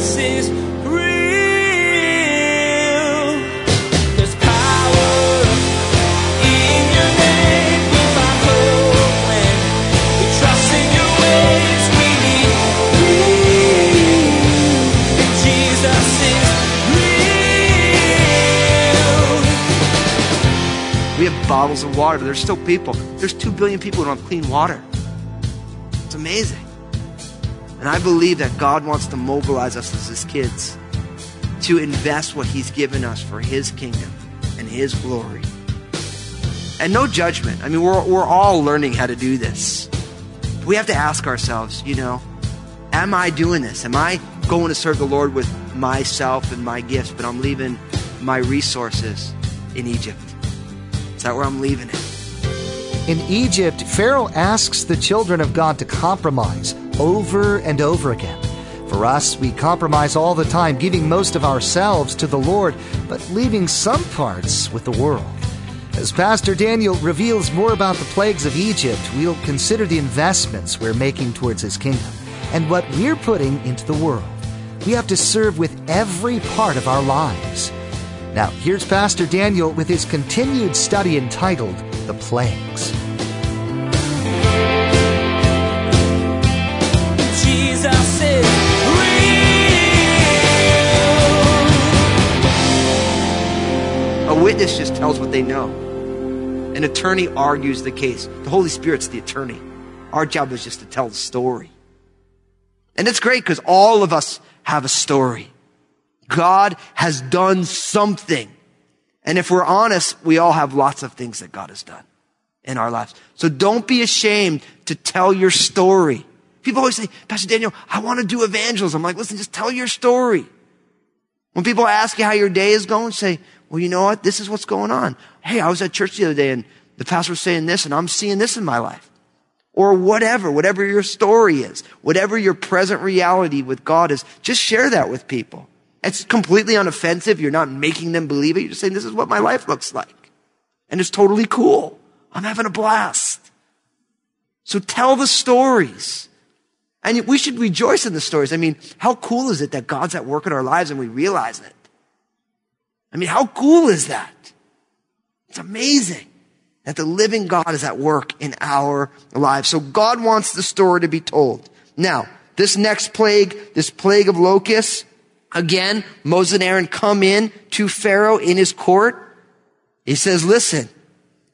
Jesus is bottles of water. but There's still people. There's 2 billion people who don't have clean water. It's amazing. And I believe that God wants to mobilize us as His kids to invest what He's given us for His kingdom and His glory. And no judgment. I mean, we're, we're all learning how to do this. We have to ask ourselves, you know, am I doing this? Am I going to serve the Lord with myself and my gifts, but I'm leaving my resources in Egypt? Is that where I'm leaving it? In Egypt, Pharaoh asks the children of God to compromise over and over again. For us, we compromise all the time, giving most of ourselves to the Lord, but leaving some parts with the world. As Pastor Daniel reveals more about the plagues of Egypt, we'll consider the investments we're making towards his kingdom and what we're putting into the world. We have to serve with every part of our lives. Now, here's Pastor Daniel with his continued study entitled The Plagues. Witness just tells what they know. An attorney argues the case. The Holy Spirit's the attorney. Our job is just to tell the story. And it's great because all of us have a story. God has done something. And if we're honest, we all have lots of things that God has done in our lives. So don't be ashamed to tell your story. People always say, Pastor Daniel, I want to do evangelism. I'm like, listen, just tell your story. When people ask you how your day is going, say, well, you know what? This is what's going on. Hey, I was at church the other day and the pastor was saying this and I'm seeing this in my life. Or whatever, whatever your story is, whatever your present reality with God is, just share that with people. It's completely unoffensive. You're not making them believe it. You're just saying, this is what my life looks like. And it's totally cool. I'm having a blast. So tell the stories. And we should rejoice in the stories. I mean, how cool is it that God's at work in our lives and we realize it? I mean, how cool is that? It's amazing that the living God is at work in our lives. So God wants the story to be told. Now, this next plague, this plague of locusts, again, Moses and Aaron come in to Pharaoh in his court. He says, listen,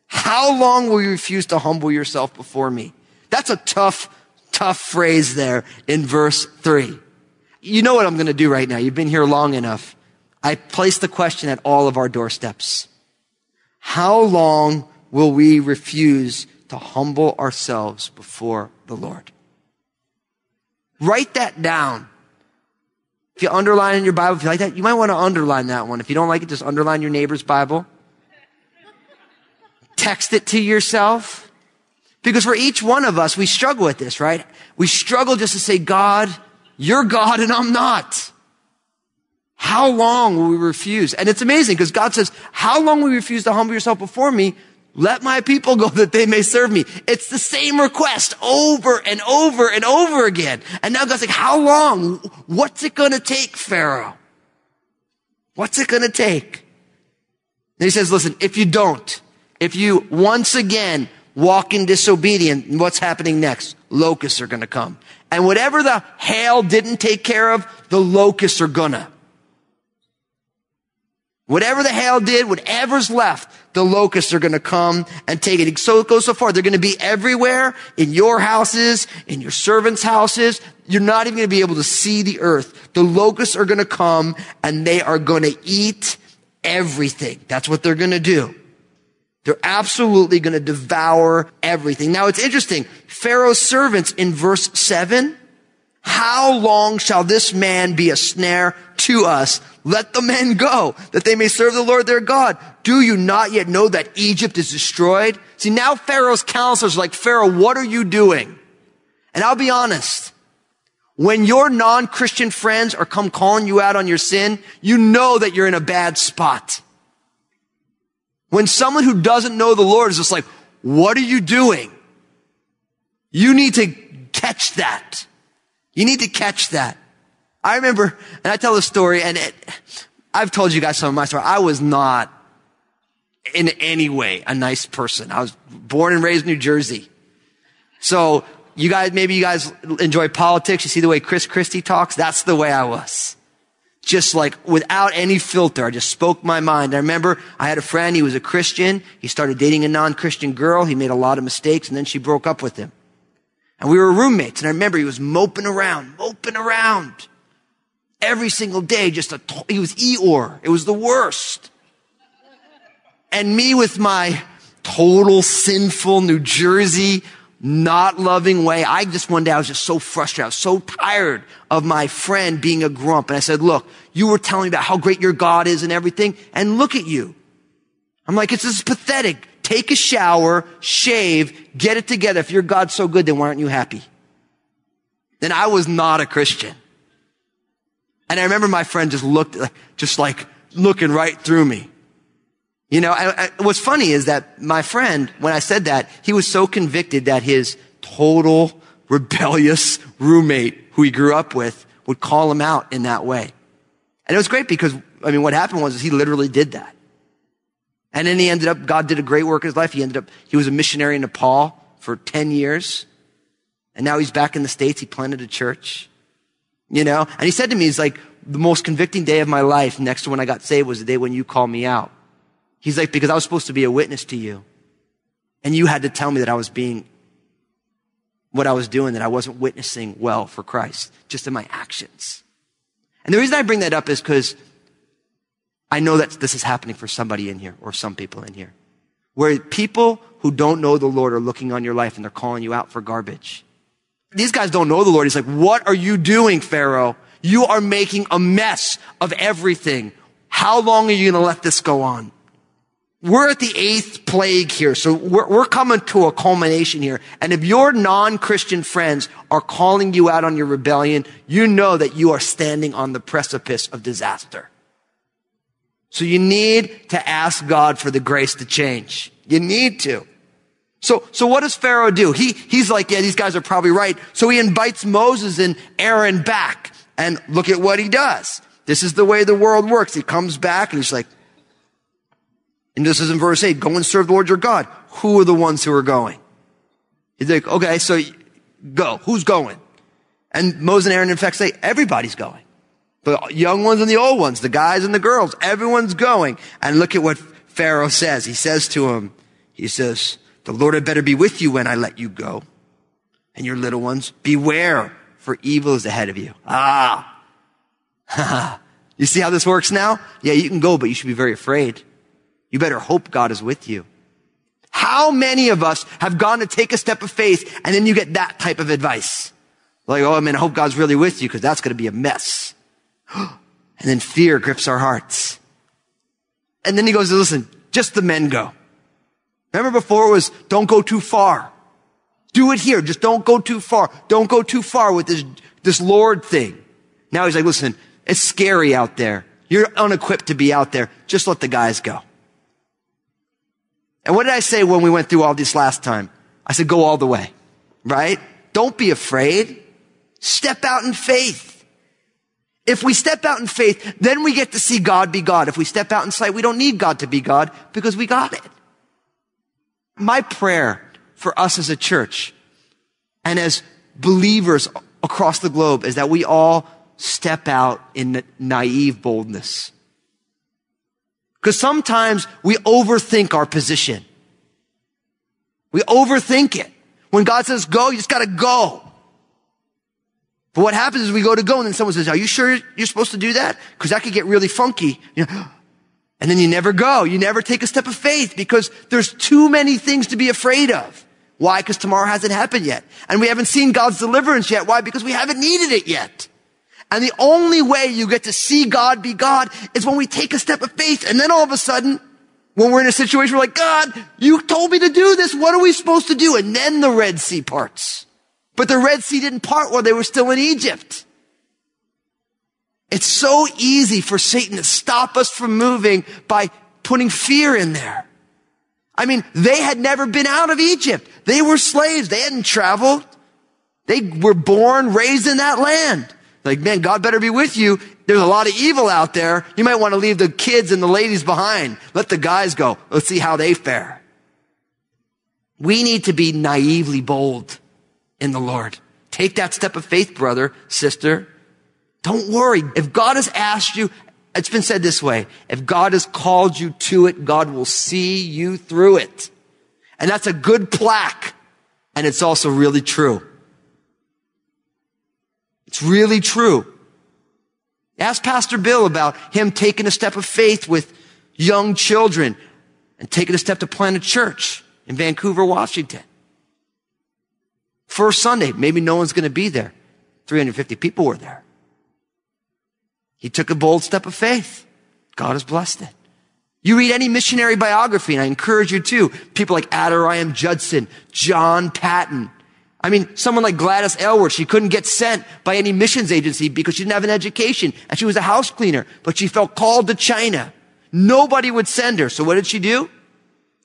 how long will you refuse to humble yourself before me? That's a tough, tough phrase there in verse three. You know what I'm going to do right now. You've been here long enough. I place the question at all of our doorsteps. How long will we refuse to humble ourselves before the Lord? Write that down. If you underline in your Bible, if you like that, you might want to underline that one. If you don't like it, just underline your neighbor's Bible. Text it to yourself. Because for each one of us, we struggle with this, right? We struggle just to say, God, you're God and I'm not. How long will we refuse? And it's amazing because God says, how long will you refuse to humble yourself before me? Let my people go that they may serve me. It's the same request over and over and over again. And now God's like, how long? What's it going to take, Pharaoh? What's it going to take? And he says, listen, if you don't, if you once again walk in disobedience, what's happening next? Locusts are going to come. And whatever the hail didn't take care of, the locusts are gonna. Whatever the hail did, whatever's left, the locusts are going to come and take it. So it goes so far. They're going to be everywhere in your houses, in your servants' houses. You're not even going to be able to see the earth. The locusts are going to come and they are going to eat everything. That's what they're going to do. They're absolutely going to devour everything. Now it's interesting. Pharaoh's servants in verse seven, how long shall this man be a snare to us? Let the men go, that they may serve the Lord their God. Do you not yet know that Egypt is destroyed? See, now Pharaoh's counselors are like, Pharaoh, what are you doing? And I'll be honest. When your non-Christian friends are come calling you out on your sin, you know that you're in a bad spot. When someone who doesn't know the Lord is just like, what are you doing? You need to catch that. You need to catch that. I remember, and I tell the story, and it, I've told you guys some of my story. I was not in any way a nice person. I was born and raised in New Jersey. So you guys, maybe you guys enjoy politics. You see the way Chris Christie talks? That's the way I was. Just like without any filter. I just spoke my mind. I remember I had a friend. He was a Christian. He started dating a non-Christian girl. He made a lot of mistakes and then she broke up with him. And we were roommates. And I remember he was moping around, moping around every single day. Just a, he was Eeyore. It was the worst. And me with my total sinful New Jersey not loving way. I just one day I was just so frustrated. I was so tired of my friend being a grump. And I said, look, you were telling me about how great your God is and everything. And look at you. I'm like, it's just pathetic. Take a shower, shave, get it together. If your God's so good, then why aren't you happy? Then I was not a Christian. And I remember my friend just looked, just like looking right through me. You know, I, I, what's funny is that my friend, when I said that, he was so convicted that his total rebellious roommate who he grew up with would call him out in that way. And it was great because, I mean, what happened was he literally did that. And then he ended up, God did a great work in his life. He ended up, he was a missionary in Nepal for 10 years. And now he's back in the States. He planted a church. You know? And he said to me, he's like, the most convicting day of my life next to when I got saved was the day when you called me out. He's like, because I was supposed to be a witness to you. And you had to tell me that I was being what I was doing, that I wasn't witnessing well for Christ, just in my actions. And the reason I bring that up is because I know that this is happening for somebody in here or some people in here. Where people who don't know the Lord are looking on your life and they're calling you out for garbage. These guys don't know the Lord. He's like, what are you doing, Pharaoh? You are making a mess of everything. How long are you going to let this go on? We're at the eighth plague here, so we're, we're coming to a culmination here. And if your non-Christian friends are calling you out on your rebellion, you know that you are standing on the precipice of disaster. So you need to ask God for the grace to change. You need to. So, so what does Pharaoh do? He, he's like, yeah, these guys are probably right. So he invites Moses and Aaron back and look at what he does. This is the way the world works. He comes back and he's like, and this is in verse 8, go and serve the Lord your God. Who are the ones who are going? He's like, okay, so go. Who's going? And Moses and Aaron in fact say, everybody's going. The young ones and the old ones, the guys and the girls, everyone's going. And look at what Pharaoh says. He says to him, he says, the Lord had better be with you when I let you go. And your little ones, beware, for evil is ahead of you. Ah. you see how this works now? Yeah, you can go, but you should be very afraid. You better hope God is with you. How many of us have gone to take a step of faith and then you get that type of advice? Like, oh, man, I hope God's really with you because that's going to be a mess. and then fear grips our hearts. And then he goes, listen, just the men go. Remember before it was, don't go too far. Do it here. Just don't go too far. Don't go too far with this, this Lord thing. Now he's like, listen, it's scary out there. You're unequipped to be out there. Just let the guys go. And what did I say when we went through all this last time? I said, go all the way, right? Don't be afraid. Step out in faith. If we step out in faith, then we get to see God be God. If we step out in sight, we don't need God to be God because we got it. My prayer for us as a church and as believers across the globe is that we all step out in naive boldness. Because sometimes we overthink our position. We overthink it. When God says go, you just gotta go. But what happens is we go to go and then someone says, are you sure you're supposed to do that? Because that could get really funky. You know, and then you never go. You never take a step of faith because there's too many things to be afraid of. Why? Because tomorrow hasn't happened yet. And we haven't seen God's deliverance yet. Why? Because we haven't needed it yet. And the only way you get to see God be God is when we take a step of faith. And then all of a sudden, when we're in a situation, we're like, God, you told me to do this. What are we supposed to do? And then the Red Sea parts. But the Red Sea didn't part while they were still in Egypt. It's so easy for Satan to stop us from moving by putting fear in there. I mean, they had never been out of Egypt. They were slaves. They hadn't traveled. They were born, raised in that land. Like, man, God better be with you. There's a lot of evil out there. You might want to leave the kids and the ladies behind. Let the guys go. Let's see how they fare. We need to be naively bold in the Lord. Take that step of faith, brother, sister. Don't worry. If God has asked you, it's been said this way. If God has called you to it, God will see you through it. And that's a good plaque. And it's also really true. It's really true. Ask Pastor Bill about him taking a step of faith with young children and taking a step to plant a church in Vancouver, Washington. First Sunday, maybe no one's going to be there. 350 people were there. He took a bold step of faith. God has blessed it. You read any missionary biography, and I encourage you to. People like Adoniram Judson, John Paton. I mean, someone like Gladys Aylward, she couldn't get sent by any missions agency because she didn't have an education and she was a house cleaner, but she felt called to China. Nobody would send her. So what did she do?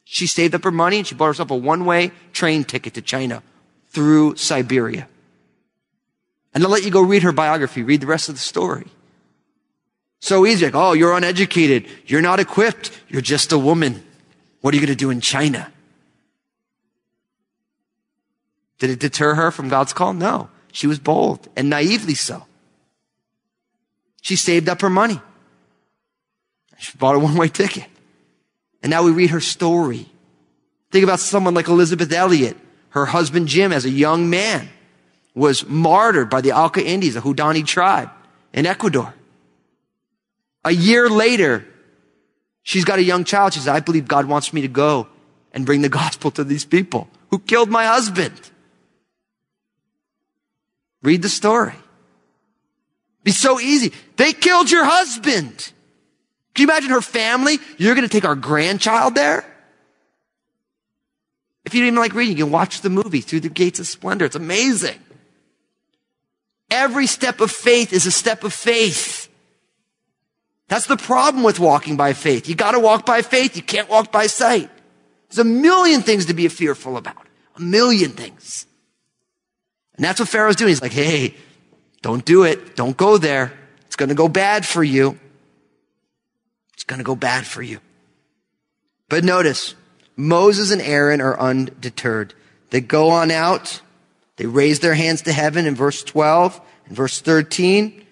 She saved up her money and she bought herself a one-way train ticket to China through Siberia. And I'll let you go read her biography, read the rest of the story. So easy. Like, oh, you're uneducated. You're not equipped. You're just a woman. What are you going to do in China? Did it deter her from God's call? No. She was bold and naively so. She saved up her money. She bought a one-way ticket. And now we read her story. Think about someone like Elisabeth Elliot. Her husband Jim, as a young man, was martyred by the Auca Indies, the Waodani tribe in Ecuador. A year later, she's got a young child. She says, I believe God wants me to go and bring the gospel to these people who killed my husband. Read the story. Be so easy. They killed your husband. Can you imagine her family? You're going to take our grandchild there? If you don't even like reading, you can watch the movie Through the Gates of Splendor. It's amazing. Every step of faith is a step of faith. That's the problem with walking by faith. You gotta walk by faith. You can't walk by sight. There's a million things to be fearful about. A million things. And that's what Pharaoh's doing. He's like, hey, don't do it. Don't go there. It's gonna go bad for you. It's gonna go bad for you. But notice, Moses and Aaron are undeterred. They go on out. They raise their hands to heaven in verse 12 and verse 13.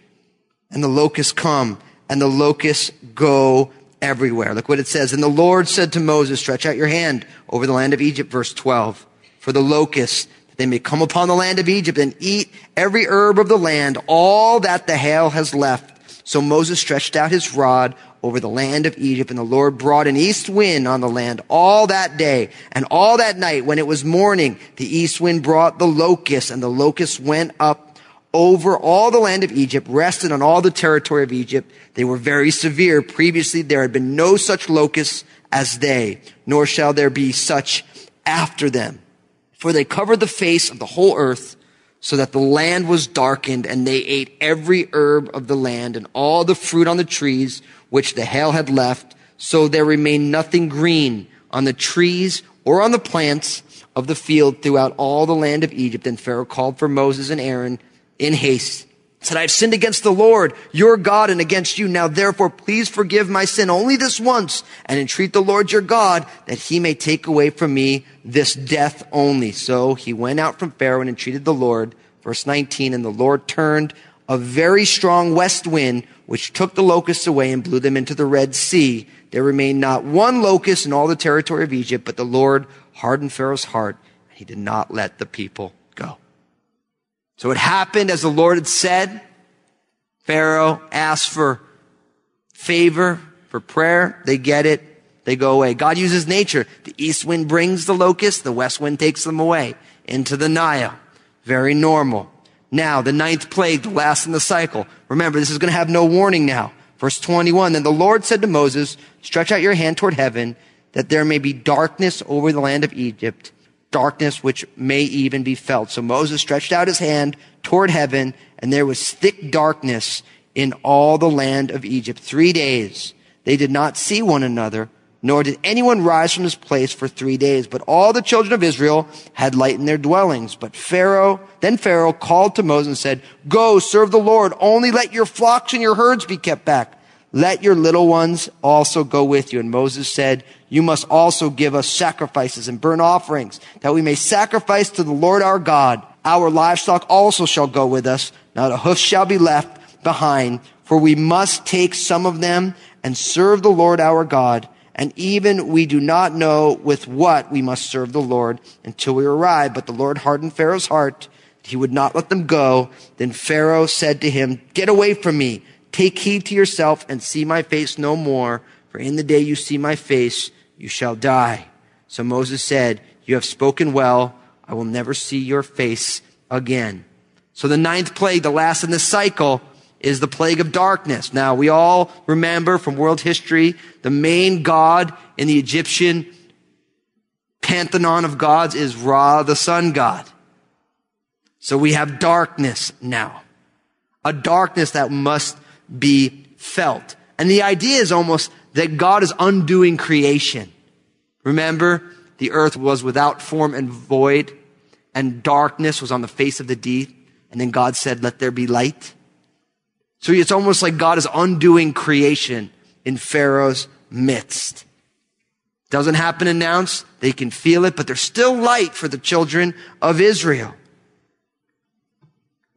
And the locusts come and the locusts go everywhere. Look what it says. And the Lord said to Moses, stretch out your hand over the land of Egypt, verse 12, for the locusts, that they may come upon the land of Egypt and eat every herb of the land, all that the hail has left. So Moses stretched out his rod over the land of Egypt, and the Lord brought an east wind on the land all that day, and all that night when it was morning, the east wind brought the locusts, and the locusts went up over all the land of Egypt, rested on all the territory of Egypt. They were very severe. Previously, there had been no such locusts as they, nor shall there be such after them. For they covered the face of the whole earth, so that the land was darkened, and they ate every herb of the land and all the fruit on the trees which the hail had left. So there remained nothing green on the trees or on the plants of the field throughout all the land of Egypt. And Pharaoh called for Moses and Aaron in haste. Said, I have sinned against the Lord, your God, and against you. Now therefore, please forgive my sin only this once and entreat the Lord your God that he may take away from me this death only. So he went out from Pharaoh and entreated the Lord. Verse 19, and the Lord turned a very strong west wind, which took the locusts away and blew them into the Red Sea. There remained not one locust in all the territory of Egypt, but the Lord hardened Pharaoh's heart. and He did not let the people. So it happened as the Lord had said. Pharaoh asked for favor, for prayer. They get it. They go away. God uses nature. The east wind brings the locusts. The west wind takes them away into the Nile. Very normal. Now, the ninth plague, the last in the cycle. Remember, this is going to have no warning now. Verse 21. Then the Lord said to Moses, stretch out your hand toward heaven that there may be darkness over the land of Egypt, darkness which may even be felt. So Moses stretched out his hand toward heaven and there was thick darkness in all the land of Egypt. Three days they did not see one another nor did anyone rise from his place for three days. But all the children of Israel had light in their dwellings. But Pharaoh, then Pharaoh called to Moses and said, Go, serve the Lord. Only let your flocks and your herds be kept back. Let your little ones also go with you. And Moses said, You must also give us sacrifices and burnt offerings, that we may sacrifice to the Lord our God. Our livestock also shall go with us. Not a hoof shall be left behind, for we must take some of them and serve the Lord our God. And even we do not know with what we must serve the Lord until we arrive. But the Lord hardened Pharaoh's heart. He would not let them go. Then Pharaoh said to him, Get away from me. Take heed to yourself and see my face no more. For in the day you see my face, you shall die. So Moses said, You have spoken well. I will never see your face again. So the ninth plague, the last in this cycle, is the plague of darkness. Now, we all remember from world history, the main god in the Egyptian pantheon of gods is Ra, the sun god. So we have darkness now. A darkness that must be felt. And the idea is almost that God is undoing creation. Remember, the earth was without form and void, and darkness was on the face of the deep. And then God said, let there be light. So it's almost like God is undoing creation in Pharaoh's midst. Doesn't happen announced. They can feel it, but there's still light for the children of Israel.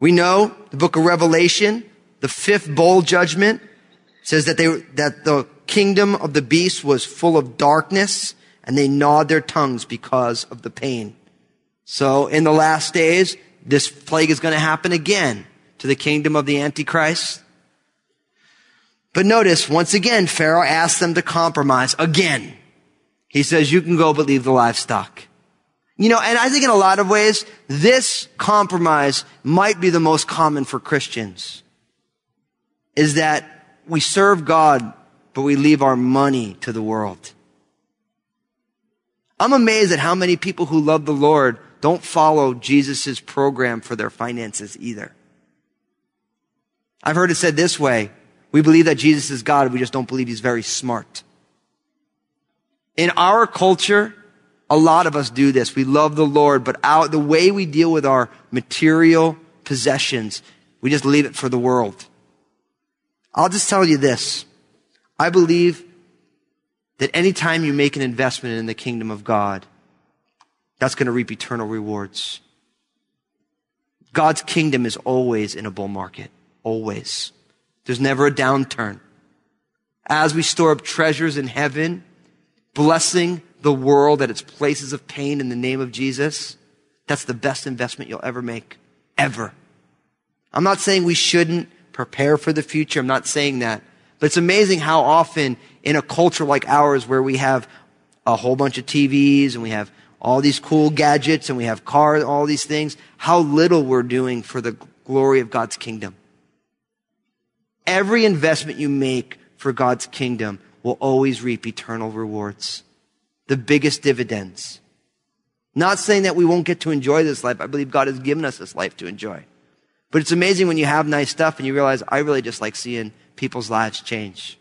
We know the book of Revelation, the fifth bowl judgment says that they, that the kingdom of the beast was full of darkness and they gnawed their tongues because of the pain. So in the last days, this plague is going to happen again to the kingdom of the Antichrist. But notice, once again, Pharaoh asks them to compromise again. He says, you can go but leave the livestock. You know, and I think in a lot of ways, this compromise might be the most common for Christians. Is that we serve God, but we leave our money to the world. I'm amazed at how many people who love the Lord don't follow Jesus' program for their finances either. I've heard it said this way. We believe that Jesus is God. We just don't believe he's very smart. In our culture, a lot of us do this. We love the Lord, but our, the way we deal with our material possessions, we just leave it for the world. I'll just tell you this. I believe that anytime you make an investment in the kingdom of God, that's going to reap eternal rewards. God's kingdom is always in a bull market. Always. There's never a downturn. As we store up treasures in heaven, blessing the world at its places of pain in the name of Jesus, that's the best investment you'll ever make. Ever. I'm not saying we shouldn't prepare for the future. I'm not saying that. But it's amazing how often in a culture like ours where we have a whole bunch of TVs and we have all these cool gadgets and we have cars, all these things, how little we're doing for the glory of God's kingdom. Every investment you make for God's kingdom will always reap eternal rewards. The biggest dividends. Not saying that we won't get to enjoy this life. I believe God has given us this life to enjoy. But it's amazing when you have nice stuff and you realize, I really just like seeing people's lives change.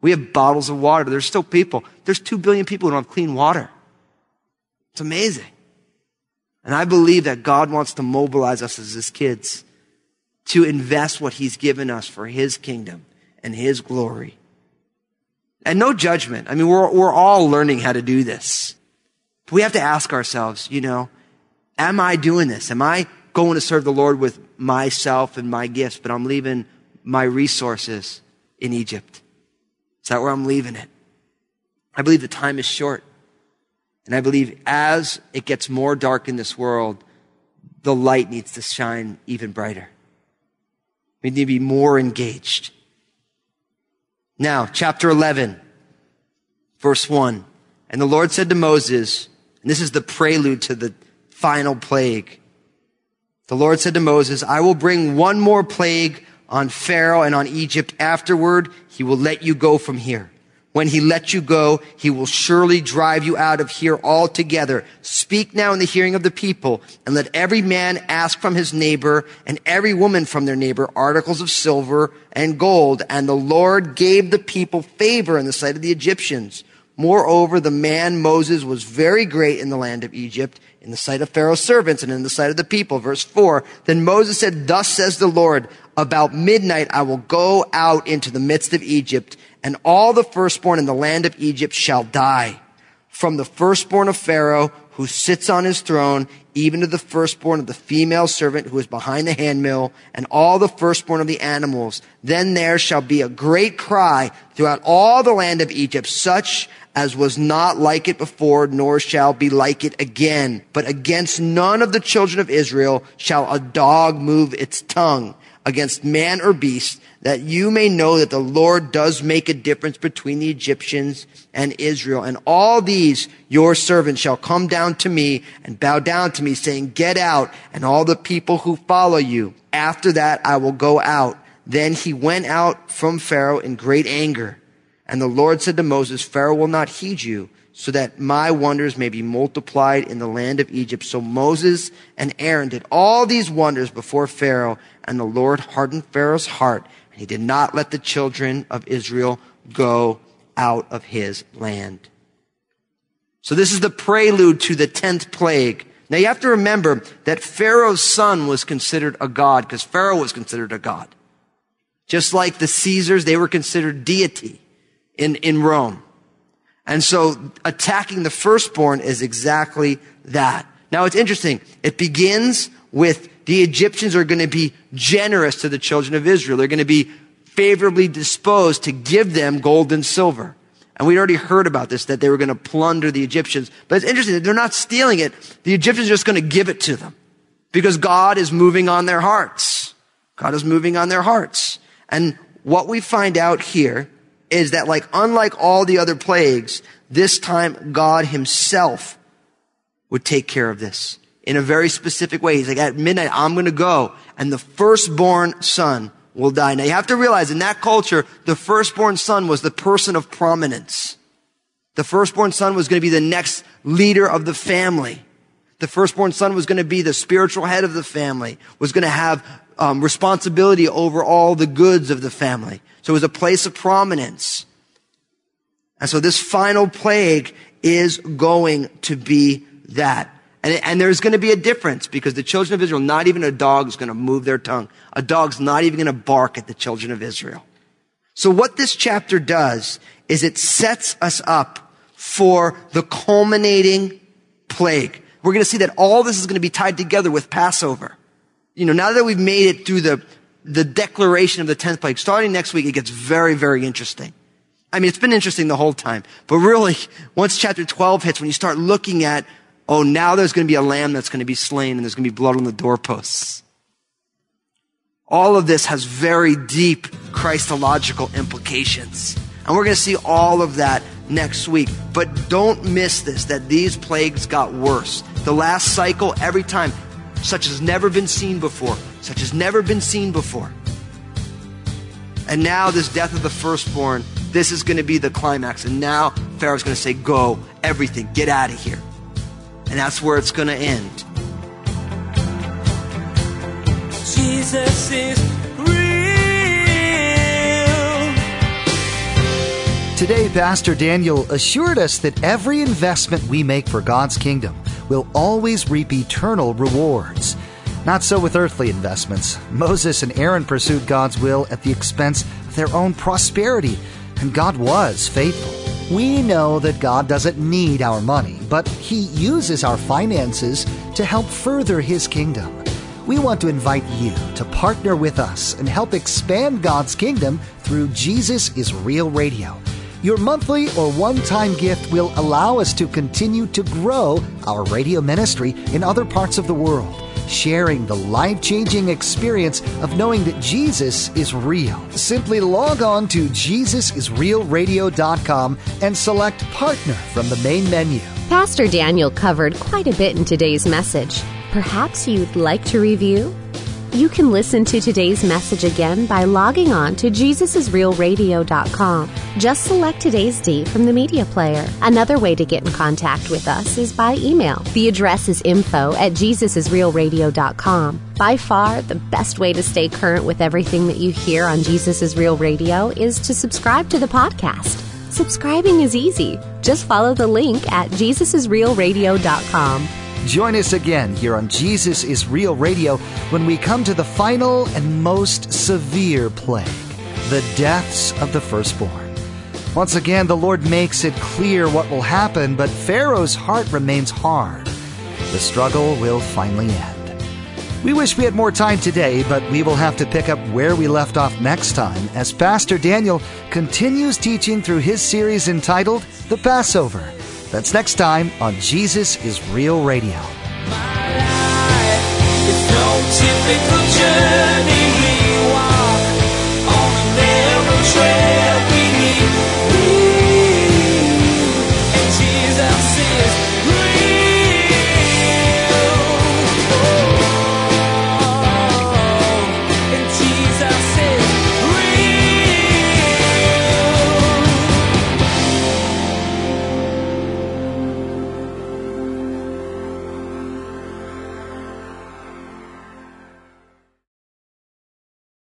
We have bottles of water. There's still people. There's two billion people who don't have clean water. It's amazing. And I believe that God wants to mobilize us as his kids to invest what he's given us for his kingdom and his glory. And no judgment. I mean, we're, we're all learning how to do this. But we have to ask ourselves, you know, am I doing this? Am I going to serve the Lord with myself and my gifts, but I'm leaving my resources in Egypt? Is that where I'm leaving it? I believe the time is short. And I believe as it gets more dark in this world, the light needs to shine even brighter. We need to be more engaged. Now, chapter 11, verse 1. And the Lord said to Moses, and this is the prelude to the final plague. The Lord said to Moses, I will bring one more plague on Pharaoh and on Egypt. Afterward, he will let you go from here. When he lets you go, he will surely drive you out of here altogether. Speak now in the hearing of the people, and let every man ask from his neighbor and every woman from their neighbor articles of silver and gold. And the Lord gave the people favor in the sight of the Egyptians. Moreover, the man Moses was very great in the land of Egypt, in the sight of Pharaoh's servants and in the sight of the people. Verse 4. Then Moses said, Thus says the Lord, about midnight I will go out into the midst of Egypt, and all the firstborn in the land of Egypt shall die. From the firstborn of Pharaoh, who sits on his throne, even to the firstborn of the female servant who is behind the handmill, and all the firstborn of the animals. Then there shall be a great cry throughout all the land of Egypt, such as was not like it before, nor shall be like it again. But against none of the children of Israel shall a dog move its tongue against man or beast, that you may know that the Lord does make a difference between the Egyptians and Israel. And all these your servants shall come down to me and bow down to me, saying, Get out, and all the people who follow you. After that I will go out. Then he went out from Pharaoh in great anger. And the Lord said to Moses, Pharaoh will not heed you, so that my wonders may be multiplied in the land of Egypt. So Moses and Aaron did all these wonders before Pharaoh, and the Lord hardened Pharaoh's heart, and he did not let the children of Israel go out of his land. So this is the prelude to the tenth plague. Now you have to remember that Pharaoh's son was considered a god, because Pharaoh was considered a god. Just like the Caesars, they were considered deity in, in Rome. And so attacking the firstborn is exactly that. Now it's interesting. It begins with the Egyptians are going to be generous to the children of Israel. They're going to be favorably disposed to give them gold and silver. And we'd already heard about this, that they were going to plunder the Egyptians. But it's interesting that they're not stealing it. The Egyptians are just going to give it to them because God is moving on their hearts. God is moving on their hearts. And what we find out here is that like, unlike all the other plagues, this time God himself would take care of this in a very specific way. He's like, at midnight, I'm going to go and the firstborn son will die. Now you have to realize in that culture, the firstborn son was the person of prominence. The firstborn son was going to be the next leader of the family. The firstborn son was going to be the spiritual head of the family, was going to have um, responsibility over all the goods of the family. So it was a place of prominence. And so this final plague is going to be that. And, and there's going to be a difference because the children of Israel, not even a dog is going to move their tongue. A dog's not even going to bark at the children of Israel. So what this chapter does is it sets us up for the culminating plague. We're going to see that all this is going to be tied together with Passover. You know, now that we've made it through the, the declaration of the 10th plague, starting next week, it gets very, very interesting. I mean, it's been interesting the whole time, but really, once chapter 12 hits, when you start looking at, oh, now there's going to be a lamb that's going to be slain and there's going to be blood on the doorposts. All of this has very deep Christological implications. And we're going to see all of that next week. But don't miss this, that these plagues got worse. The last cycle, every time, such has never been seen before, such has never been seen before. And now this death of the firstborn, this is going to be the climax. And now Pharaoh's going to say, go, everything, get out of here. And that's where it's going to end. Jesus is real. Today, Pastor Daniel assured us that every investment we make for God's kingdom will always reap eternal rewards. Not so with earthly investments. Moses and Aaron pursued God's will at the expense of their own prosperity, and God was faithful. We know that God doesn't need our money, but He uses our finances to help further His kingdom. We want to invite you to partner with us and help expand God's kingdom through Jesus is Real Radio. Your monthly or one time gift will allow us to continue to grow our radio ministry in other parts of the world, sharing the life changing experience of knowing that Jesus is real. Simply log on to JesusIsRealRadio.com and select Partner from the main menu. Pastor Daniel covered quite a bit in today's message. Perhaps you'd like to review? You can listen to today's message again by logging on to JesusIsRealRadio.com. Just select today's date from the media player. Another way to get in contact with us is by email. The address is info at JesusIsRealRadio.com. By far, the best way to stay current with everything that you hear on Jesus is Real Radio is to subscribe to the podcast. Subscribing is easy. Just follow the link at JesusIsRealRadio.com. Join us again here on Jesus is Real Radio when we come to the final and most severe plague the deaths of the firstborn. Once again, the Lord makes it clear what will happen, but Pharaoh's heart remains hard. The struggle will finally end. We wish we had more time today, but we will have to pick up where we left off next time as Pastor Daniel continues teaching through his series entitled The Passover. That's next time on Jesus is Real Radio.